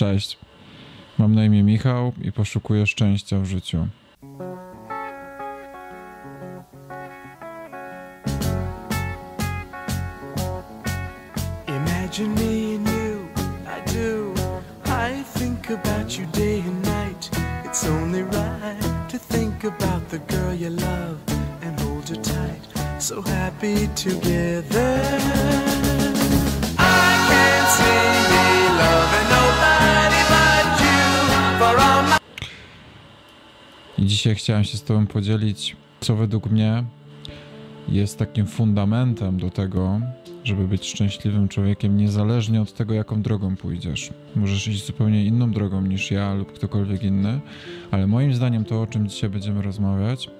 Cześć. Mam na imię Michał i poszukuję szczęścia w życiu. I dzisiaj chciałem się z Tobą podzielić, co według mnie jest takim fundamentem do tego, żeby być szczęśliwym człowiekiem, niezależnie od tego, jaką drogą pójdziesz. Możesz iść zupełnie inną drogą niż ja lub ktokolwiek inny, ale moim zdaniem to, o czym dzisiaj będziemy rozmawiać,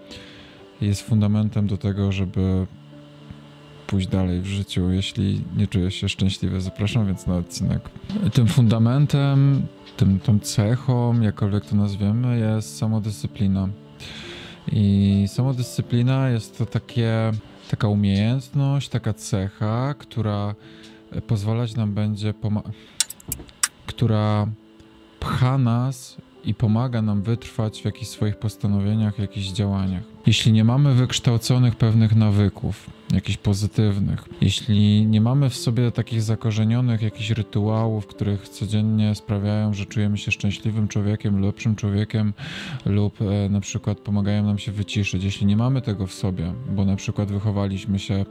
jest fundamentem do tego, żeby pójść dalej w życiu, jeśli nie czujesz się szczęśliwy. Zapraszam więc na odcinek. Tym fundamentem, tym, tą cechą, jakkolwiek to nazwiemy, jest samodyscyplina. I samodyscyplina jest to takie taka umiejętność, taka cecha, która pozwalać nam będzie, która pcha nas i pomaga nam wytrwać w jakichś swoich postanowieniach, jakichś działaniach. Jeśli nie mamy wykształconych pewnych nawyków, jakichś pozytywnych, jeśli nie mamy w sobie takich zakorzenionych jakichś rytuałów, których codziennie sprawiają, że czujemy się szczęśliwym człowiekiem, lepszym człowiekiem lub e, na przykład pomagają nam się wyciszyć, jeśli nie mamy tego w sobie, bo na przykład wychowaliśmy się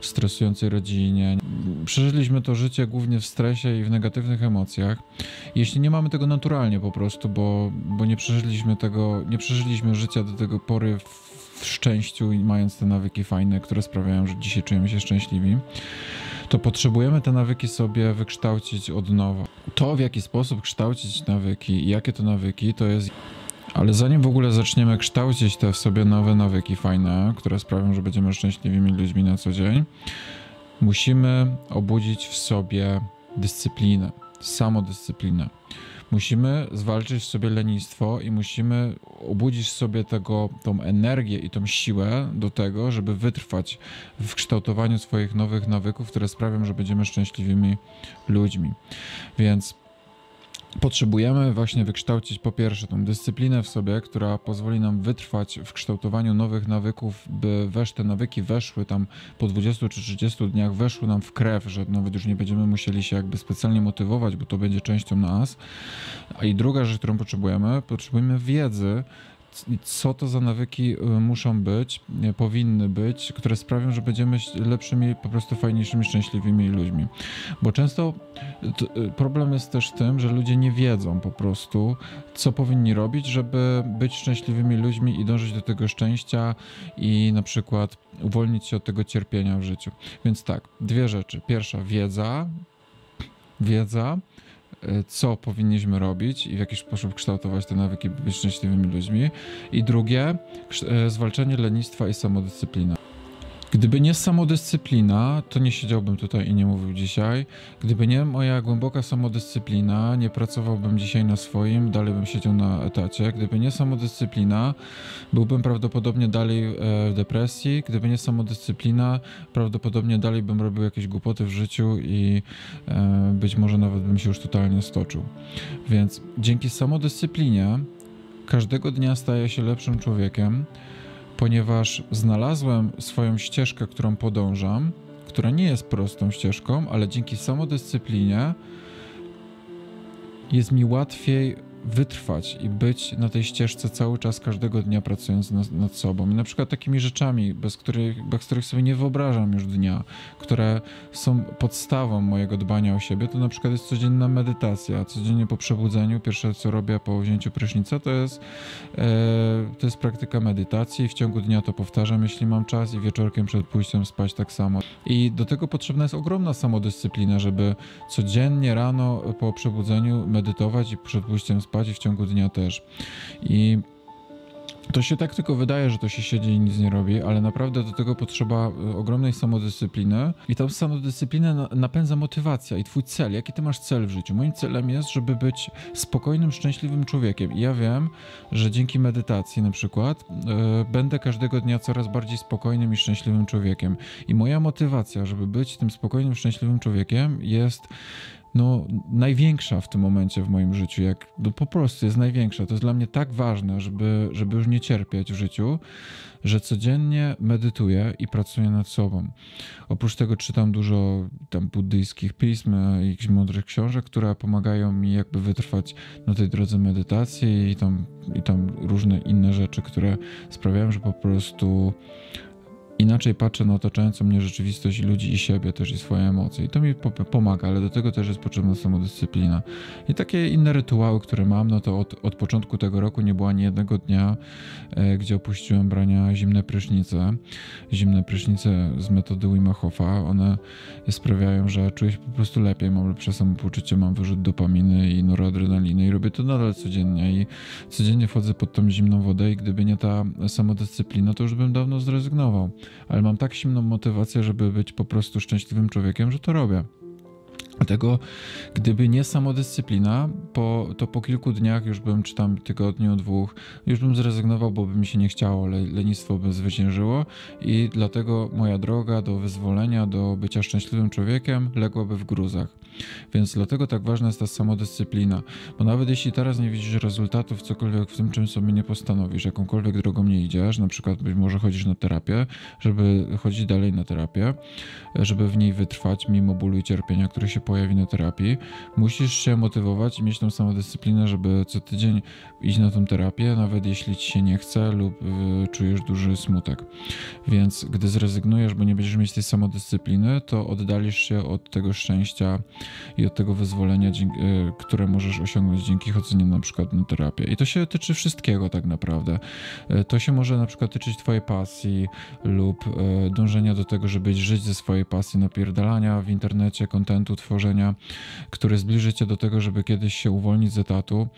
w stresującej rodzinie, przeżyliśmy to życie głównie w stresie i w negatywnych emocjach, jeśli nie mamy tego naturalnie po prostu, bo, bo nie przeżyliśmy tego, nie przeżyliśmy życia do tego pory w szczęściu i mając te nawyki fajne, które sprawiają, że dzisiaj czujemy się szczęśliwi, to potrzebujemy te nawyki sobie wykształcić od nowa. To, w jaki sposób kształcić nawyki i jakie to nawyki, to jest. Ale zanim w ogóle zaczniemy kształcić te w sobie nowe nawyki fajne, które sprawią, że będziemy szczęśliwymi ludźmi na co dzień, musimy obudzić w sobie dyscyplinę, samodyscyplinę. Musimy zwalczyć sobie lenistwo i musimy obudzić sobie tego, tą energię i tą siłę do tego, żeby wytrwać w kształtowaniu swoich nowych nawyków, które sprawią, że będziemy szczęśliwymi ludźmi. Więc potrzebujemy właśnie wykształcić po pierwsze tą dyscyplinę w sobie, która pozwoli nam wytrwać w kształtowaniu nowych nawyków, by wesz, te nawyki weszły tam po 20 czy 30 dniach, weszły nam w krew, że nawet już nie będziemy musieli się jakby specjalnie motywować, bo to będzie częścią nas. A i druga rzecz, którą potrzebujemy, potrzebujemy wiedzy, co to za nawyki y, muszą być, powinny być, które sprawią, że będziemy lepszymi, po prostu fajniejszymi, szczęśliwymi ludźmi. Bo często y, problem jest też tym, że ludzie nie wiedzą po prostu, co powinni robić, żeby być szczęśliwymi ludźmi i dążyć do tego szczęścia i na przykład uwolnić się od tego cierpienia w życiu. Więc tak, dwie rzeczy. Pierwsza, wiedza. Wiedza co powinniśmy robić i w jaki sposób kształtować te nawyki, by być szczęśliwymi ludźmi. I drugie, e, zwalczanie lenistwa i samodyscyplina. Gdyby nie samodyscyplina, to nie siedziałbym tutaj i nie mówił dzisiaj. Gdyby nie moja głęboka samodyscyplina, nie pracowałbym dzisiaj na swoim, dalej bym siedział na etacie. Gdyby nie samodyscyplina, byłbym prawdopodobnie dalej e, w depresji. Gdyby nie samodyscyplina, prawdopodobnie dalej bym robił jakieś głupoty w życiu i e, być może nawet bym się już totalnie stoczył. Więc dzięki samodyscyplinie każdego dnia staję się lepszym człowiekiem ponieważ znalazłem swoją ścieżkę, którą podążam, która nie jest prostą ścieżką, ale dzięki samodyscyplinie jest mi łatwiej wytrwać i być na tej ścieżce cały czas, każdego dnia pracując nad, nad sobą. I na przykład takimi rzeczami, bez których, bez których sobie nie wyobrażam już dnia, które są podstawą mojego dbania o siebie, to na przykład jest codzienna medytacja. Codziennie po przebudzeniu, pierwsze co robię po wzięciu prysznica, to jest, e, to jest praktyka medytacji w ciągu dnia to powtarzam, jeśli mam czas i wieczorkiem przed pójściem spać tak samo. I do tego potrzebna jest ogromna samodyscyplina, żeby codziennie rano po przebudzeniu medytować i przed pójściem spać spać i w ciągu dnia też. I to się tak tylko wydaje, że to się siedzi i nic nie robi, ale naprawdę do tego potrzeba y, ogromnej samodyscypliny i tą samodyscyplinę napędza motywacja i twój cel. Jaki ty masz cel w życiu? Moim celem jest, żeby być spokojnym, szczęśliwym człowiekiem. I ja wiem, że dzięki medytacji na przykład yy, będę każdego dnia coraz bardziej spokojnym i szczęśliwym człowiekiem. I moja motywacja, żeby być tym spokojnym, szczęśliwym człowiekiem jest no, największa w tym momencie w moim życiu, jak no, po prostu jest największa. To jest dla mnie tak ważne, żeby, żeby już nie cierpieć w życiu, że codziennie medytuję i pracuję nad sobą. Oprócz tego czytam dużo tam buddyjskich pism jakichś mądrych książek, które pomagają mi jakby wytrwać na tej drodze medytacji i tam, i tam różne inne rzeczy, które sprawiają, że po prostu inaczej patrzę na otaczającą mnie rzeczywistość ludzi i siebie też i swoje emocje. I to mi pomaga, ale do tego też jest potrzebna samodyscyplina. I takie inne rytuały, które mam, no to od, od początku tego roku nie było ani jednego dnia, e, gdzie opuściłem brania zimne prysznice. Zimne prysznice z metody Wim Hofa, one sprawiają, że czuję się po prostu lepiej, mam lepsze samopoczucie, mam wyrzut dopaminy i noradrenaliny i robię to nadal codziennie i codziennie wchodzę pod tą zimną wodę i gdyby nie ta samodyscyplina, to już bym dawno zrezygnował ale mam tak silną motywację, żeby być po prostu szczęśliwym człowiekiem, że to robię. Dlatego, gdyby nie samodyscyplina, po, to po kilku dniach, już bym, czy tam tygodniu, dwóch, już bym zrezygnował, bo by mi się nie chciało, le, lenistwo by zwyciężyło i dlatego moja droga do wyzwolenia, do bycia szczęśliwym człowiekiem ległaby w gruzach. Więc dlatego tak ważna jest ta samodyscyplina, bo nawet jeśli teraz nie widzisz rezultatów, cokolwiek w tym, czym sobie nie postanowisz, jakąkolwiek drogą nie idziesz, na przykład być może chodzisz na terapię, żeby chodzić dalej na terapię, żeby w niej wytrwać mimo bólu i cierpienia, który się pojawi na terapii, musisz się motywować i mieć tą samodyscyplinę, żeby co tydzień iść na tą terapię, nawet jeśli ci się nie chce lub y, czujesz duży smutek. Więc gdy zrezygnujesz, bo nie będziesz mieć tej samodyscypliny, to oddalisz się od tego szczęścia i od tego wyzwolenia, y, które możesz osiągnąć dzięki chodzeniu na przykład na terapię. I to się tyczy wszystkiego tak naprawdę. Y, to się może na przykład tyczyć twojej pasji lub dążenia do tego, żeby żyć ze swojej pasji, napierdalania w internecie, kontentu, tworzenia, który zbliży cię do tego, żeby kiedyś się uwolnić z etatu.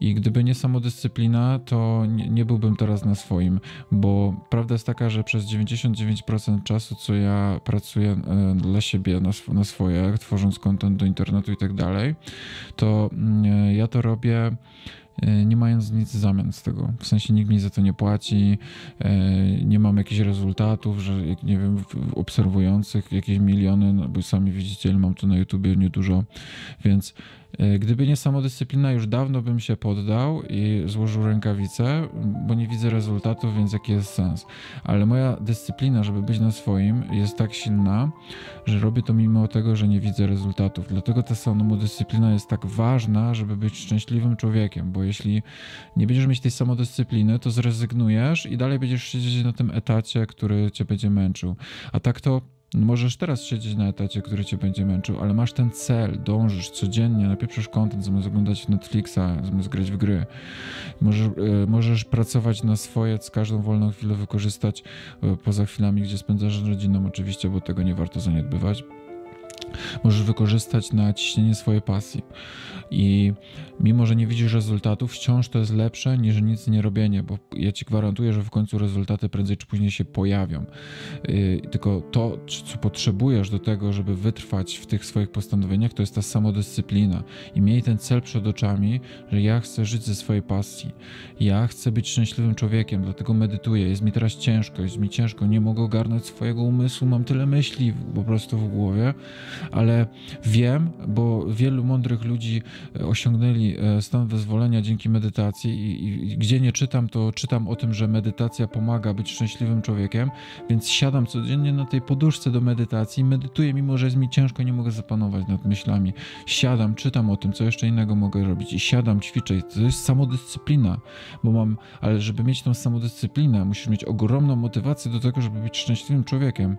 I gdyby nie samodyscyplina, to nie, nie byłbym teraz na swoim, bo prawda jest taka, że przez 99% czasu, co ja pracuję e, dla siebie na, sw na swoje, tworząc kontent do internetu i tak dalej, to mm, ja to robię E, nie mając nic w zamian z tego. W sensie nikt mi za to nie płaci, e, nie mam jakichś rezultatów, że nie wiem, obserwujących jakieś miliony, no bo sami widzicie, mam tu na YouTubie niedużo, więc E, gdyby nie samodyscyplina, już dawno bym się poddał i złożył rękawice, bo nie widzę rezultatów, więc jaki jest sens. Ale moja dyscyplina, żeby być na swoim, jest tak silna, że robię to mimo tego, że nie widzę rezultatów. Dlatego ta samodyscyplina jest tak ważna, żeby być szczęśliwym człowiekiem, bo jeśli nie będziesz mieć tej samodyscypliny, to zrezygnujesz i dalej będziesz siedzieć na tym etacie, który cię będzie męczył. A tak to Możesz teraz siedzieć na etacie, który cię będzie męczył, ale masz ten cel, dążysz codziennie, napieprzysz content, zamiast oglądać Netflixa, zamiast grać w gry. Możesz, e, możesz pracować na swoje, z każdą wolną chwilę wykorzystać, e, poza chwilami, gdzie spędzasz rodziną oczywiście, bo tego nie warto zaniedbywać możesz wykorzystać na ciśnienie swojej pasji. I mimo, że nie widzisz rezultatów, wciąż to jest lepsze niż nic nie robienie, bo ja ci gwarantuję, że w końcu rezultaty prędzej czy później się pojawią. Yy, tylko to, co potrzebujesz do tego, żeby wytrwać w tych swoich postanowieniach, to jest ta samodyscyplina. I miej ten cel przed oczami, że ja chcę żyć ze swojej pasji. Ja chcę być szczęśliwym człowiekiem, dlatego medytuję. Jest mi teraz ciężko, jest mi ciężko, nie mogę ogarnąć swojego umysłu, mam tyle myśli po prostu w głowie, ale wiem, bo wielu mądrych ludzi e, osiągnęli e, stan wyzwolenia dzięki medytacji i, i, gdzie nie czytam, to czytam o tym, że medytacja pomaga być szczęśliwym człowiekiem, więc siadam codziennie na tej poduszce do medytacji, medytuję, mimo że jest mi ciężko, nie mogę zapanować nad myślami. Siadam, czytam o tym, co jeszcze innego mogę robić i siadam, ćwiczę. To jest samodyscyplina, bo mam, ale żeby mieć tą samodyscyplinę, musisz mieć ogromną motywację do tego, żeby być szczęśliwym człowiekiem,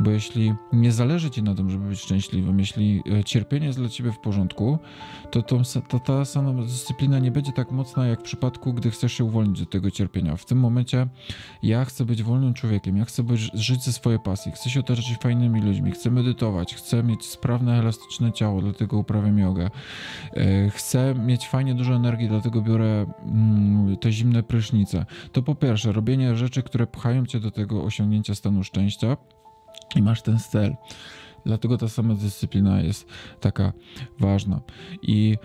bo jeśli nie zależy ci na tym, żeby być szczęśliwym. Jeśli e, cierpienie jest dla ciebie w porządku, to, to, to ta samodyscyplina nie będzie tak mocna jak w przypadku, gdy chcesz się uwolnić od tego cierpienia. W tym momencie ja chcę być wolnym człowiekiem, ja chcę być, żyć ze swojej pasji, chcę się otaczać fajnymi ludźmi, chcę medytować, chcę mieć sprawne, elastyczne ciało, dlatego uprawiam jogę. E, chcę mieć fajnie dużo energii, dlatego biorę mm, te zimne prysznice. To po pierwsze, robienie rzeczy, które pchają cię do tego osiągnięcia stanu szczęścia i masz ten cel. Dlatego ta sama dyscyplina jest taka ważna. I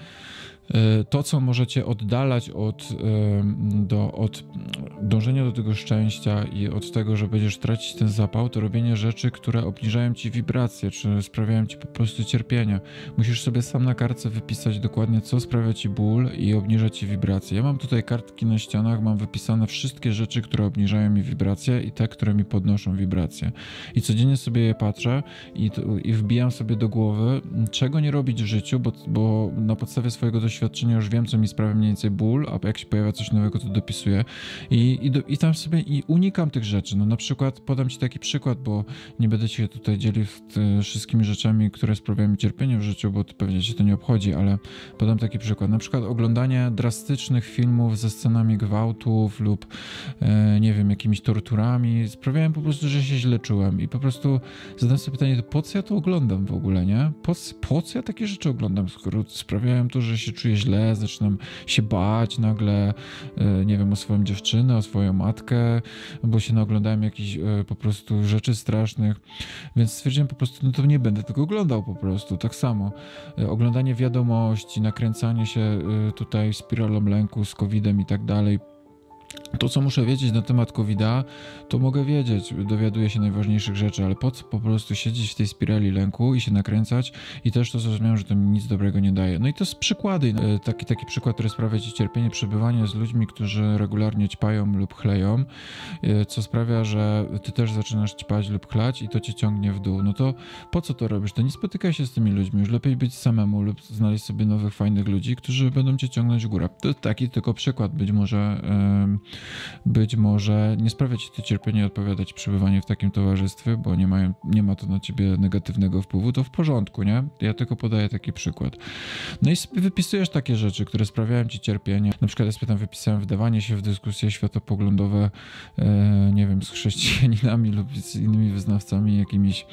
to, co możecie oddalać od, do, od dążenia do tego szczęścia i od tego, że będziesz tracić ten zapał, to robienie rzeczy, które obniżają ci wibracje, czy sprawiają ci po prostu cierpienie. Musisz sobie sam na kartce wypisać dokładnie, co sprawia ci ból i obniża ci wibracje. Ja mam tutaj kartki na ścianach, mam wypisane wszystkie rzeczy, które obniżają mi wibracje i te, które mi podnoszą wibracje. I codziennie sobie je patrzę i, i wbijam sobie do głowy, czego nie robić w życiu, bo, bo na podstawie swojego doświadczenia doświadczenia już wiem, co mi sprawia mniej więcej ból, a jak się pojawia coś nowego, to dopisuję i, i, do, i tam sobie i unikam tych rzeczy. No na przykład podam ci taki przykład, bo nie będę się tutaj dzielił wszystkimi rzeczami, które sprawiają mi cierpienie w życiu, bo pewnie cię to nie obchodzi, ale podam taki przykład. Na przykład oglądanie drastycznych filmów ze scenami gwałtów lub e, nie wiem, jakimiś torturami sprawiają po prostu, że się źle czułem i po prostu zadam sobie pytanie, po co ja to oglądam w ogóle, nie? Po, po co ja takie rzeczy oglądam, skoro sprawiają to, że się czuję źle, zaczynam się bać nagle, e, nie wiem, o swoją dziewczynę, o swoją matkę, bo się naoglądałem jakichś e, po prostu rzeczy strasznych, więc stwierdziłem po prostu, no to nie będę tego oglądał po prostu, tak samo. E, oglądanie wiadomości, nakręcanie się tutaj spiralą lęku z COVID-em i tak dalej, to, co muszę wiedzieć na temat COVID-a, to mogę wiedzieć, dowiaduję się najważniejszych rzeczy, ale po co po prostu siedzieć w tej spirali lęku i się nakręcać i też to zrozumiałem, że to mi nic dobrego nie daje. No i to jest przykłady. E, taki, taki przykład, który sprawia ci cierpienie, przebywanie z ludźmi, którzy regularnie ćpają lub chleją, e, co sprawia, że ty też zaczynasz ćpać lub chlać i to cię ciągnie w dół. No to po co to robisz? To nie spotykaj się z tymi ludźmi, już lepiej być samemu lub znaleźć sobie nowych, fajnych ludzi, którzy będą cię ciągnąć w górę. To taki tylko przykład, być może być może nie sprawia ci to cierpienie odpowiadać przebywanie w takim towarzystwie, bo nie, mają, nie ma to na ciebie negatywnego wpływu, to w porządku, nie? Ja tylko podaję taki przykład. No i wypisujesz takie rzeczy, które sprawiają ci cierpienie. Na przykład ja sobie tam wypisałem wdawanie się w dyskusje światopoglądowe, e, nie wiem, z chrześcijaninami lub z innymi wyznawcami jakimiś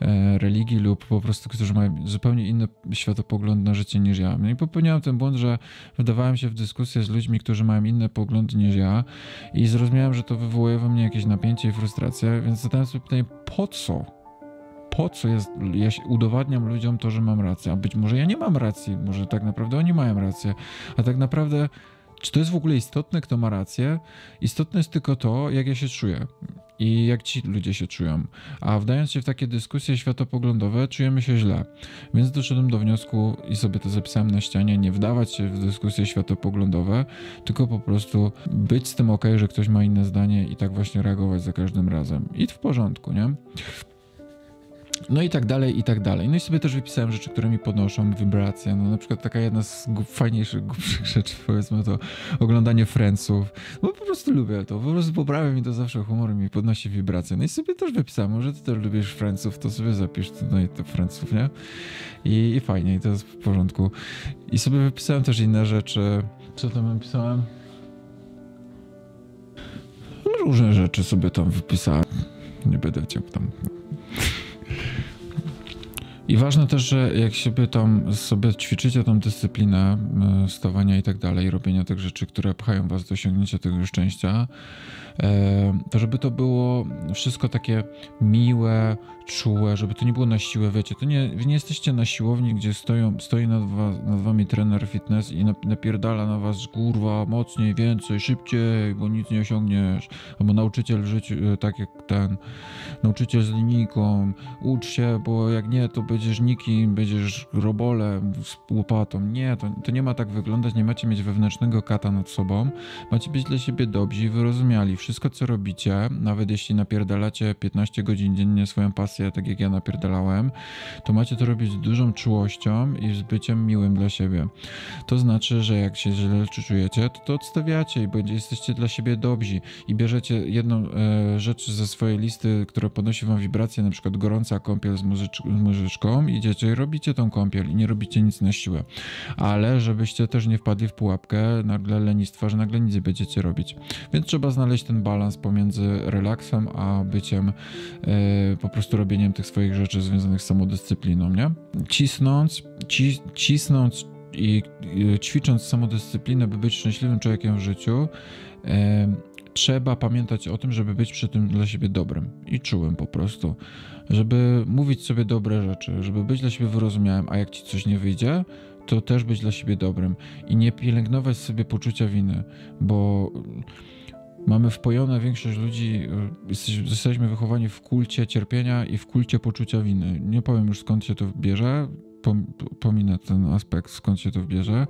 e, religii lub po prostu, którzy mają zupełnie inny światopogląd na życie niż ja. No i popełniałem ten błąd, że wdawałem się w dyskusję z ludźmi, którzy mają inne poglądy niż ja i zrozumiałem, że to wywołuje we mnie jakieś napięcie i frustrację, więc zadałem sobie pytanie, po co? Po co jest, ja udowadniam ludziom to, że mam rację, a być może ja nie mam racji, może tak naprawdę oni mają rację, a tak naprawdę czy to jest w ogóle istotne, kto ma rację? Istotne jest tylko to, jak ja się czuję i jak ci ludzie się czują. A wdając się w takie dyskusje światopoglądowe, czujemy się źle. Więc doszedłem do wniosku i sobie to zapisałem na ścianie, nie wdawać się w dyskusje światopoglądowe, tylko po prostu być z tym ok, że ktoś ma inne zdanie i tak właśnie reagować za każdym razem. I w porządku, nie? No i tak dalej, i tak dalej. No i sobie też wypisałem rzeczy, które mi podnoszą wibracje. No na przykład taka jedna z fajniejszych, głupszych rzeczy, powiedzmy to oglądanie Friendsów. Bo po prostu lubię to, po prostu poprawia mi to zawsze humor mi podnosi wibracje. No i sobie też wypisałem, może ty też lubisz Friendsów, to sobie zapisz tutaj te Friendsów, nie? I, I fajnie, i to jest w porządku. I sobie wypisałem też inne rzeczy. Co tam napisałem? No, różne rzeczy sobie tam wypisałem. Nie będę cię tam i ważne też, że jak sobie tam sobie ćwiczycie tą dyscyplinę e, stawania i tak dalej, robienia tych rzeczy, które pchają was do osiągnięcia tego szczęścia, e, to żeby to było wszystko takie miłe, czułe, żeby to nie było na siłę, wiecie, to nie, wy nie jesteście na siłowni, gdzie stoją, stoi nad, was, nad wami trener fitness i napierdala na was kurwa mocniej, więcej, szybciej, bo nic nie osiągniesz, albo nauczyciel w życiu, e, tak jak ten nauczyciel z linijką, ucz się, bo jak nie, to będziesz nikim, będziesz robolem z łopatą. Nie, to, to nie ma tak wyglądać, nie macie mieć wewnętrznego kata nad sobą, macie być dla siebie dobrzy i wyrozumiali. Wszystko, co robicie, nawet jeśli napierdalacie 15 godzin dziennie swoją pasję, tak jak ja napierdalałem, to macie to robić z dużą czułością i z byciem miłym dla siebie. To znaczy, że jak się źle czujecie, to to odstawiacie i będzie, jesteście dla siebie dobrzy i bierzecie jedną e, rzecz ze swojej listy, która podnosi wam wibrację, na przykład gorąca kąpiel z, muzycz, z muzyczką, idziecie i robicie tą kąpiel i nie robicie nic na siłę. Ale żebyście też nie wpadli w pułapkę nagle lenistwa, że nagle nic nie będziecie robić. Więc trzeba znaleźć ten balans pomiędzy relaksem, a byciem e, po prostu robieniem tych swoich rzeczy związanych z samodyscypliną, nie? Cisnąc, ci, cisnąc i ćwicząc samodyscyplinę, by być szczęśliwym człowiekiem w życiu, trzeba pamiętać o tym, żeby być przy tym dla siebie dobrym i czułym po prostu, żeby mówić sobie dobre rzeczy, żeby być dla siebie wyrozumiałym, a jak ci coś nie wyjdzie, to też być dla siebie dobrym i nie pielęgnować sobie poczucia winy, bo mamy wpojone większość ludzi, y, jesteśmy wychowani w kulcie cierpienia i w kulcie poczucia winy. Nie powiem już skąd się to bierze, pominę ten aspekt, skąd się to bierze.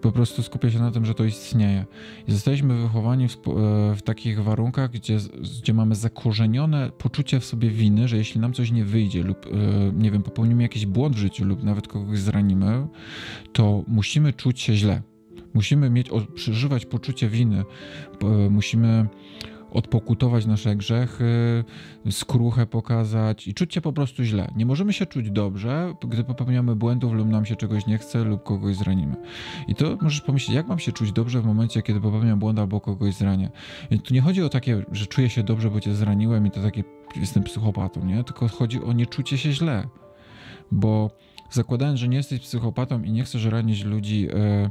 Po prostu skupię się na tym, że to istnieje. I zostaliśmy wychowani w, e, w, takich warunkach, gdzie, gdzie mamy zakorzenione poczucie w sobie winy, że jeśli nam coś nie wyjdzie lub, e, nie wiem, popełnimy jakiś błąd w życiu lub nawet kogoś zranimy, to musimy czuć się źle. Musimy mieć, przeżywać poczucie winy. Musimy odpokutować nasze grzechy, skruchę pokazać i czuć się po prostu źle. Nie możemy się czuć dobrze, gdy popełniamy błędów lub nam się czegoś nie chce lub kogoś zranimy. I to możesz pomyśleć, jak mam się czuć dobrze w momencie, kiedy popełniam błąd albo kogoś zranię. I tu nie chodzi o takie, że czuję się dobrze, bo cię zraniłem i to takie jestem psychopatą, nie? Tylko chodzi o nieczucie się źle. Bo zakładając, że nie jesteś psychopatą i nie chcesz ranić ludzi e,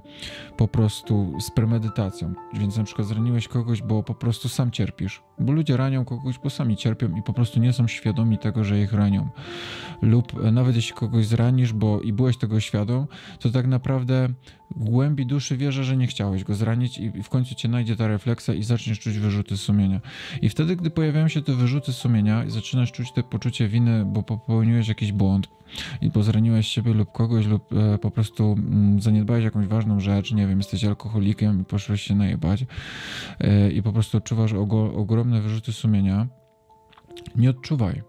po prostu z premedytacją. Więc na przykład zraniłeś kogoś, bo po prostu sam cierpisz. Bo ludzie ranią kogoś, bo sami cierpią i po prostu nie są świadomi tego, że ich ranią. Lub e, nawet jeśli kogoś zranisz, bo i byłeś tego świadom, to tak naprawdę głębi duszy wierzę, że nie chciałeś go zranić i w końcu cię najdzie ta refleksja i zaczniesz czuć wyrzuty sumienia. I wtedy, gdy pojawiają się te wyrzuty sumienia i zaczynasz czuć te poczucie winy, bo popełniłeś jakiś błąd i bo zraniłeś siebie lub kogoś lub e, po prostu mm, zaniedbałeś jakąś ważną rzecz, nie wiem, jesteś alkoholikiem i poszłeś się najebać e, i po prostu odczuwasz ogromne wyrzuty sumienia, nie odczuwaj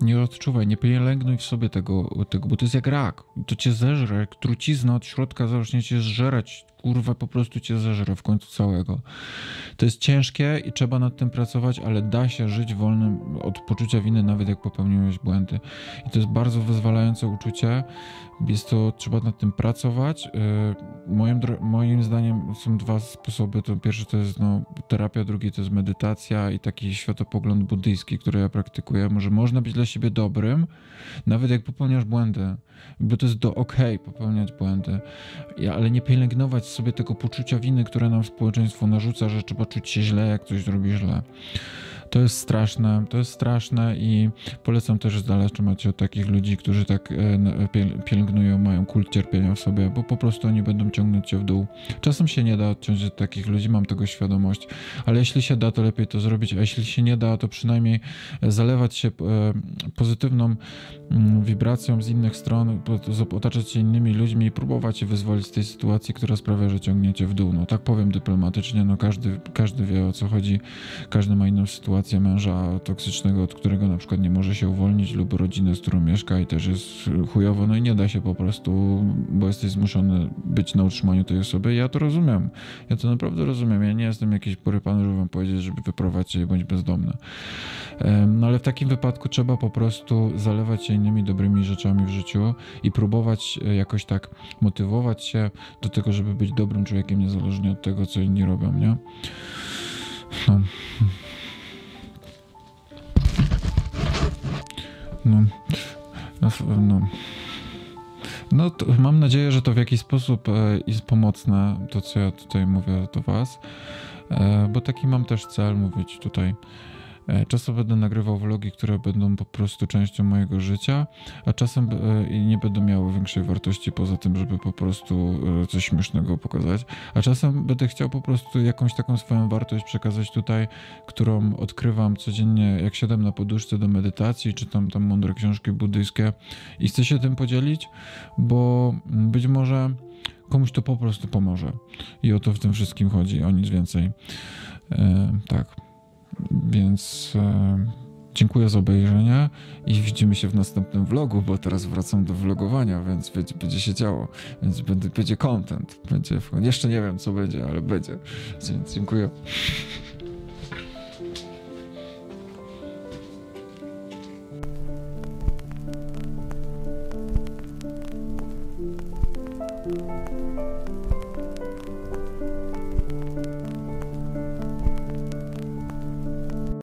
nie odczuwaj, nie pielęgnuj w sobie tego, tego, bo to jest jak rak. To cię zeżre, jak trucizna od środka zacznie cię zżerać kurwa po prostu cię zeżre w końcu całego. To jest ciężkie i trzeba nad tym pracować, ale da się żyć wolnym od poczucia winy, nawet jak popełniłeś błędy. I to jest bardzo wyzwalające uczucie. Jest to, trzeba nad tym pracować. Y, moim, moim zdaniem są dwa sposoby. To pierwszy to jest no, terapia, drugi to jest medytacja i taki światopogląd buddyjski, który ja praktykuję. Może można być dla siebie dobrym, nawet jak popełniasz błędy bo to jest do ok popełniać błędy, ale nie pielęgnować sobie tego poczucia winy, które nam społeczeństwo narzuca, że trzeba czuć się źle, jak coś zrobi źle. To jest straszne, to jest straszne i polecam też z daleka macie od takich ludzi, którzy tak e, pielęgnują, mają kult cierpienia w sobie, bo po prostu oni będą ciągnąć cię w dół. Czasem się nie da odciąć od takich ludzi, mam tego świadomość, ale jeśli się da, to lepiej to zrobić, a jeśli się nie da, to przynajmniej zalewać się e, pozytywną mm, wibracją z innych stron, otaczać się innymi ludźmi i próbować się wyzwolić z tej sytuacji, która sprawia, że ciągniecie w dół. No tak powiem dyplomatycznie, no każdy, każdy wie o co chodzi, każdy ma inną sytuację sytuację męża toksycznego, od którego na przykład nie może się uwolnić, lub rodzinę, z którą mieszka i też jest chujowo, no i nie da się po prostu, bo jesteś zmuszony być na utrzymaniu tej osoby. Ja to rozumiem. Ja to naprawdę rozumiem. Ja nie jestem jakiś porypany, żeby wam powiedzieć, żeby wyprowadzić się bądź bezdomny. No ale w takim wypadku trzeba po prostu zalewać się innymi dobrymi rzeczami w życiu i próbować e, jakoś tak motywować się do tego, żeby być dobrym człowiekiem, niezależnie od tego, co inni robią, nie? No. No, no, no. no mam nadzieję, że to w jakiś sposób e, jest pomocne, to co ja tutaj mówię do Was, e, bo taki mam też cel mówić tutaj czasem będę nagrywał vlogi, które będą po prostu częścią mojego życia, a czasem e, nie będą miały większej wartości poza tym, żeby po prostu e, coś śmiesznego pokazać, a czasem będę chciał po prostu jakąś taką swoją wartość przekazać tutaj, którą odkrywam codziennie, jak siadam na poduszce do medytacji, czytam tam mądre książki buddyjskie i chcę się tym podzielić, bo być może komuś to po prostu pomoże. I o to w tym wszystkim chodzi, o nic więcej. tak. Więc e, dziękuję za obejrzenie i widzimy się w następnym vlogu, bo teraz wracam do vlogowania, więc będzie, będzie się działo, więc będzie, będzie content. Będzie, jeszcze nie wiem co będzie, ale będzie. Więc dziękuję.